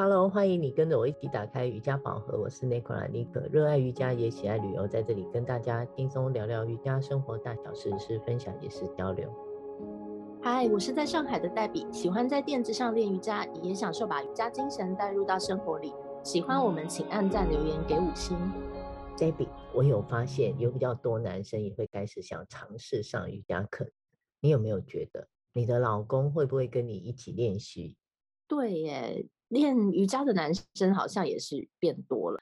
Hello，欢迎你跟着我一起打开瑜伽宝盒。我是 Nicola 妮可，热爱瑜伽也喜爱旅游，在这里跟大家轻松聊聊瑜伽生活大小事，是分享也是交流。嗨，我是在上海的黛比，喜欢在垫子上练瑜伽，也享受把瑜伽精神带入到生活里。喜欢我们，请按赞留言给五星。黛比，我有发现有比较多男生也会开始想尝试上瑜伽课，你有没有觉得你的老公会不会跟你一起练习？对耶。练瑜伽的男生好像也是变多了，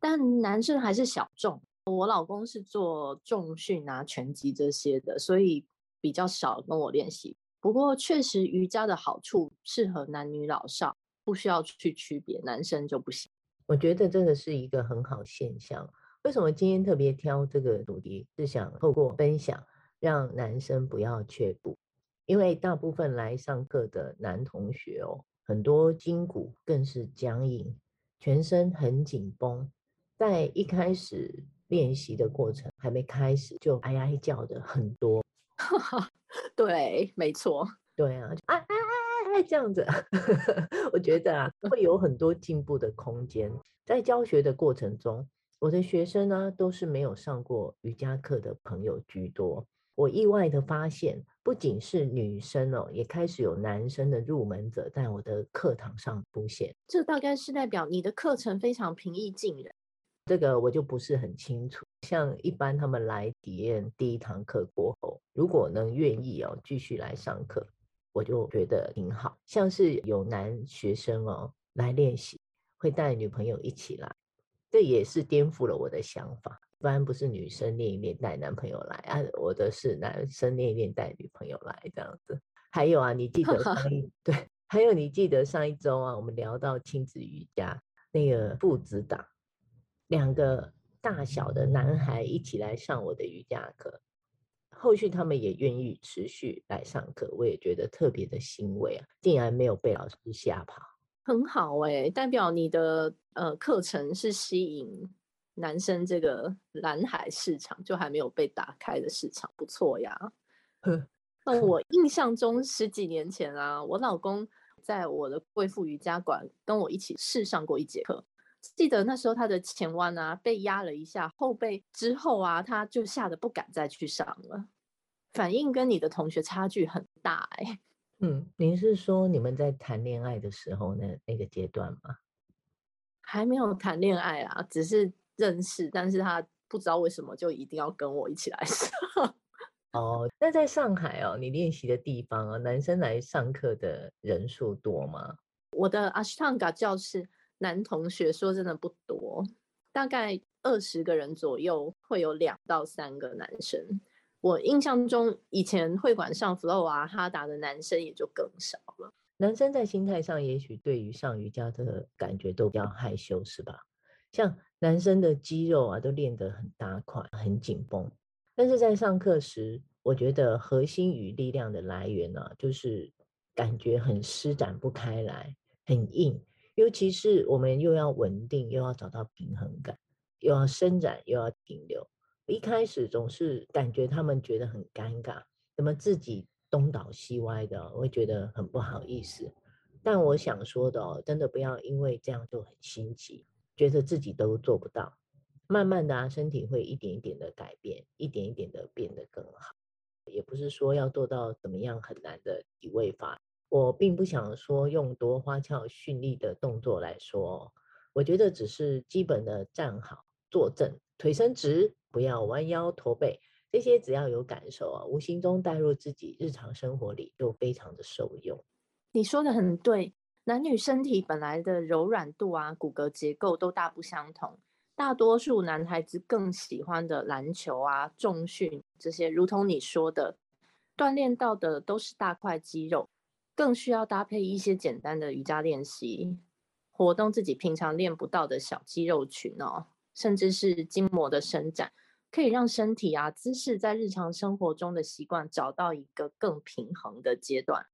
但男生还是小众。我老公是做重训啊、拳击这些的，所以比较少跟我练习。不过确实瑜伽的好处适合男女老少，不需要去区别，男生就不行。我觉得这个是一个很好现象。为什么今天特别挑这个主题？是想透过分享，让男生不要却步，因为大部分来上课的男同学哦。很多筋骨更是僵硬，全身很紧绷，在一开始练习的过程还没开始就哀哀叫的很多。对，没错，对啊，哎哎哎哎这样子，我觉得啊会有很多进步的空间。在教学的过程中，我的学生呢都是没有上过瑜伽课的朋友居多。我意外的发现，不仅是女生哦，也开始有男生的入门者在我的课堂上出现。这大概是代表你的课程非常平易近人。这个我就不是很清楚。像一般他们来体验第一堂课过后，如果能愿意哦继续来上课，我就觉得挺好。像是有男学生哦来练习，会带女朋友一起来，这也是颠覆了我的想法。一般不是女生练一练带男朋友来啊，我的是男生练一练带女朋友来这样子。还有啊，你记得上一 对，还有你记得上一周啊，我们聊到亲子瑜伽那个父子档，两个大小的男孩一起来上我的瑜伽课，后续他们也愿意持续来上课，我也觉得特别的欣慰啊，竟然没有被老师吓跑，很好哎、代表你的呃课程是吸引。男生这个蓝海市场就还没有被打开的市场，不错呀。那我印象中十几年前啊，我老公在我的贵妇瑜伽馆跟我一起试上过一节课。记得那时候他的前弯啊被压了一下后背之后啊，他就吓得不敢再去上了。反应跟你的同学差距很大哎、欸。嗯，您是说你们在谈恋爱的时候那那个阶段吗？还没有谈恋爱啊，只是。认识，但是他不知道为什么就一定要跟我一起来 上。哦，那在上海哦，你练习的地方啊，男生来上课的人数多吗？我的阿斯汤嘎教室男同学说真的不多，大概二十个人左右，会有两到三个男生。我印象中以前会馆上 flow 啊哈达的男生也就更少了。男生在心态上，也许对于上瑜伽的感觉都比较害羞，是吧？像男生的肌肉啊，都练得很大块、很紧绷，但是在上课时，我觉得核心与力量的来源呢、啊，就是感觉很施展不开来，很硬。尤其是我们又要稳定，又要找到平衡感，又要伸展，又要停留。一开始总是感觉他们觉得很尴尬，怎么自己东倒西歪的，会觉得很不好意思。但我想说的哦，真的不要因为这样就很心急。觉得自己都做不到，慢慢的啊，身体会一点一点的改变，一点一点的变得更好。也不是说要做到怎么样很难的体位法，我并不想说用多花俏绚丽的动作来说，我觉得只是基本的站好、坐正、腿伸直，不要弯腰驼背，这些只要有感受啊，无形中带入自己日常生活里，就非常的受用。你说的很对。男女身体本来的柔软度啊，骨骼结构都大不相同。大多数男孩子更喜欢的篮球啊、重训这些，如同你说的，锻炼到的都是大块肌肉，更需要搭配一些简单的瑜伽练习，活动自己平常练不到的小肌肉群哦，甚至是筋膜的伸展，可以让身体啊姿势在日常生活中的习惯找到一个更平衡的阶段。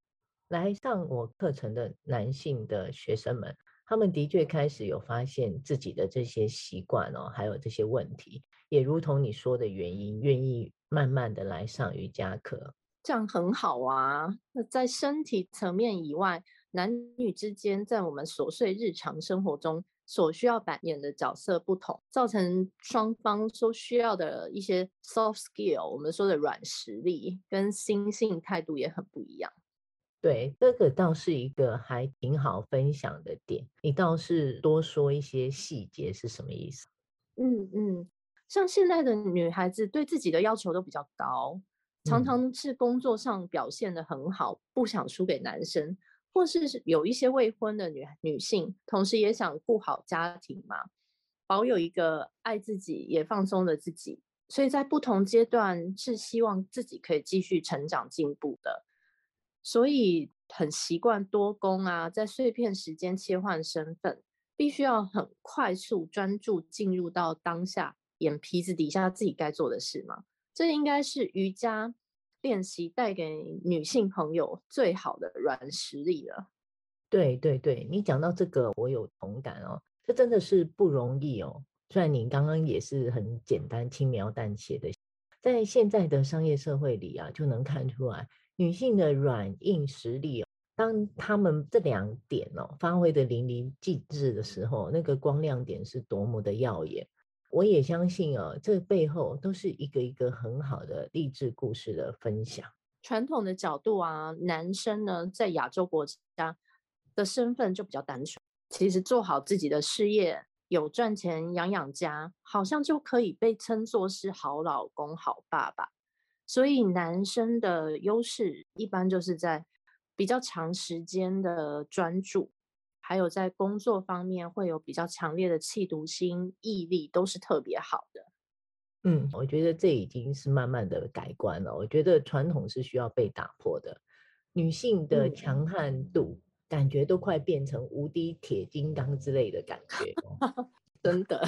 来上我课程的男性的学生们，他们的确开始有发现自己的这些习惯哦，还有这些问题，也如同你说的原因，愿意慢慢的来上瑜伽课，这样很好啊。那在身体层面以外，男女之间在我们琐碎日常生活中所需要扮演的角色不同，造成双方所需要的一些 soft skill，我们说的软实力跟心性态度也很不一样。对，这个倒是一个还挺好分享的点。你倒是多说一些细节是什么意思？嗯嗯，像现在的女孩子对自己的要求都比较高，常常是工作上表现的很好，不想输给男生，或是有一些未婚的女女性，同时也想顾好家庭嘛，保有一个爱自己也放松的自己，所以在不同阶段是希望自己可以继续成长进步的。所以很习惯多工啊，在碎片时间切换身份，必须要很快速专注进入到当下，眼皮子底下自己该做的事嘛。这应该是瑜伽练习带给女性朋友最好的软实力了。对对对，你讲到这个，我有同感哦，这真的是不容易哦。虽然你刚刚也是很简单、轻描淡写的，在现在的商业社会里啊，就能看出来。女性的软硬实力哦，当她们这两点哦发挥得淋漓尽致的时候，那个光亮点是多么的耀眼。我也相信哦，这背后都是一个一个很好的励志故事的分享。传统的角度啊，男生呢在亚洲国家的身份就比较单纯，其实做好自己的事业，有赚钱养养家，好像就可以被称作是好老公、好爸爸。所以男生的优势一般就是在比较长时间的专注，还有在工作方面会有比较强烈的企图心、毅力，都是特别好的。嗯，我觉得这已经是慢慢的改观了。我觉得传统是需要被打破的，女性的强悍度感觉都快变成无敌铁金刚之类的感觉，真的。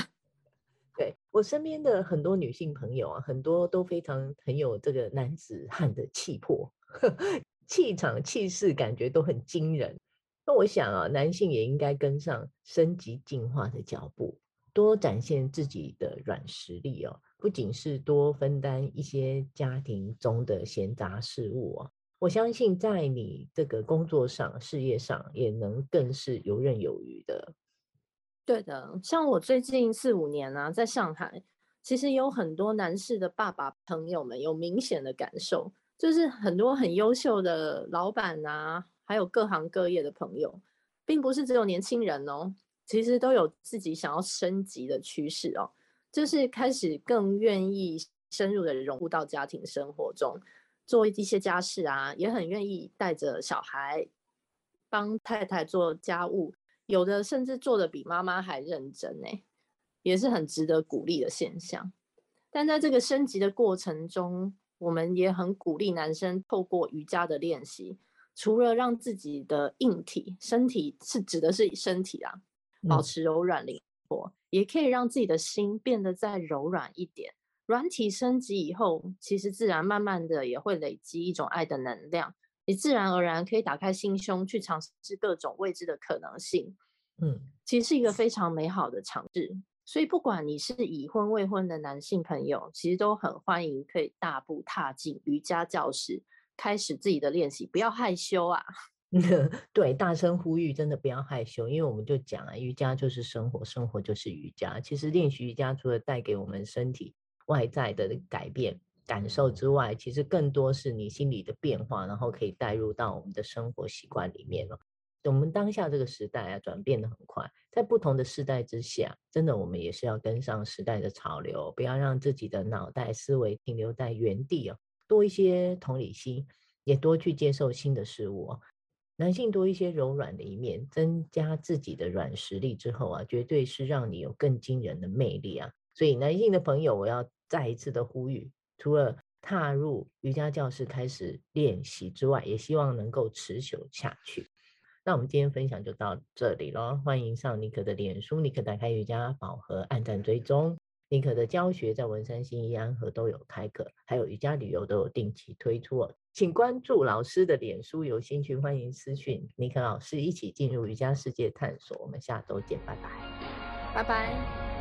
我身边的很多女性朋友啊，很多都非常很有这个男子汉的气魄，气场、气势，感觉都很惊人。那我想啊，男性也应该跟上升级进化的脚步，多展现自己的软实力哦。不仅是多分担一些家庭中的闲杂事务啊，我相信在你这个工作上、事业上，也能更是游刃有余的。对的，像我最近四五年、啊，在上海，其实有很多男士的爸爸朋友们有明显的感受，就是很多很优秀的老板啊，还有各行各业的朋友，并不是只有年轻人哦，其实都有自己想要升级的趋势哦，就是开始更愿意深入的融入到家庭生活中，做一些家事啊，也很愿意带着小孩帮太太做家务。有的甚至做的比妈妈还认真呢，也是很值得鼓励的现象。但在这个升级的过程中，我们也很鼓励男生透过瑜伽的练习，除了让自己的硬体身体是指的是身体啊，保持柔软灵活，嗯，也可以让自己的心变得再柔软一点。软体升级以后，其实自然慢慢的也会累积一种爱的能量。你自然而然可以打开心胸，去尝试各种未知的可能性。嗯，其实是一个非常美好的尝试。所以，不管你是已婚未婚的男性朋友，其实都很欢迎可以大步踏进瑜伽教室，开始自己的练习。不要害羞啊！对，大声呼吁，真的不要害羞，因为我们就讲啊，瑜伽就是生活，生活就是瑜伽。其实练习瑜伽，除了带给我们身体外在的改变。感受之外，其实更多是你心里的变化，然后可以带入到我们的生活习惯里面了。我们当下这个时代啊，转变得很快，在不同的世代之下，真的我们也是要跟上时代的潮流，不要让自己的脑袋思维停留在原地哦，多一些同理心，也多去接受新的事物哦。男性多一些柔软的一面，增加自己的软实力之后啊，绝对是让你有更惊人的魅力啊。所以男性的朋友，我要再一次的呼吁。除了踏入瑜伽教室开始练习之外，也希望能够持久下去。那我们今天分享就到这里喽，欢迎上尼克的脸书，尼克打开瑜伽宝盒，按赞追踪。尼克的教学在文山、新义、安和都有开课，还有瑜伽旅游都有定期推出哦。请关注老师的脸书，有兴趣欢迎私讯尼克老师，一起进入瑜伽世界探索。我们下周见，拜拜，拜拜。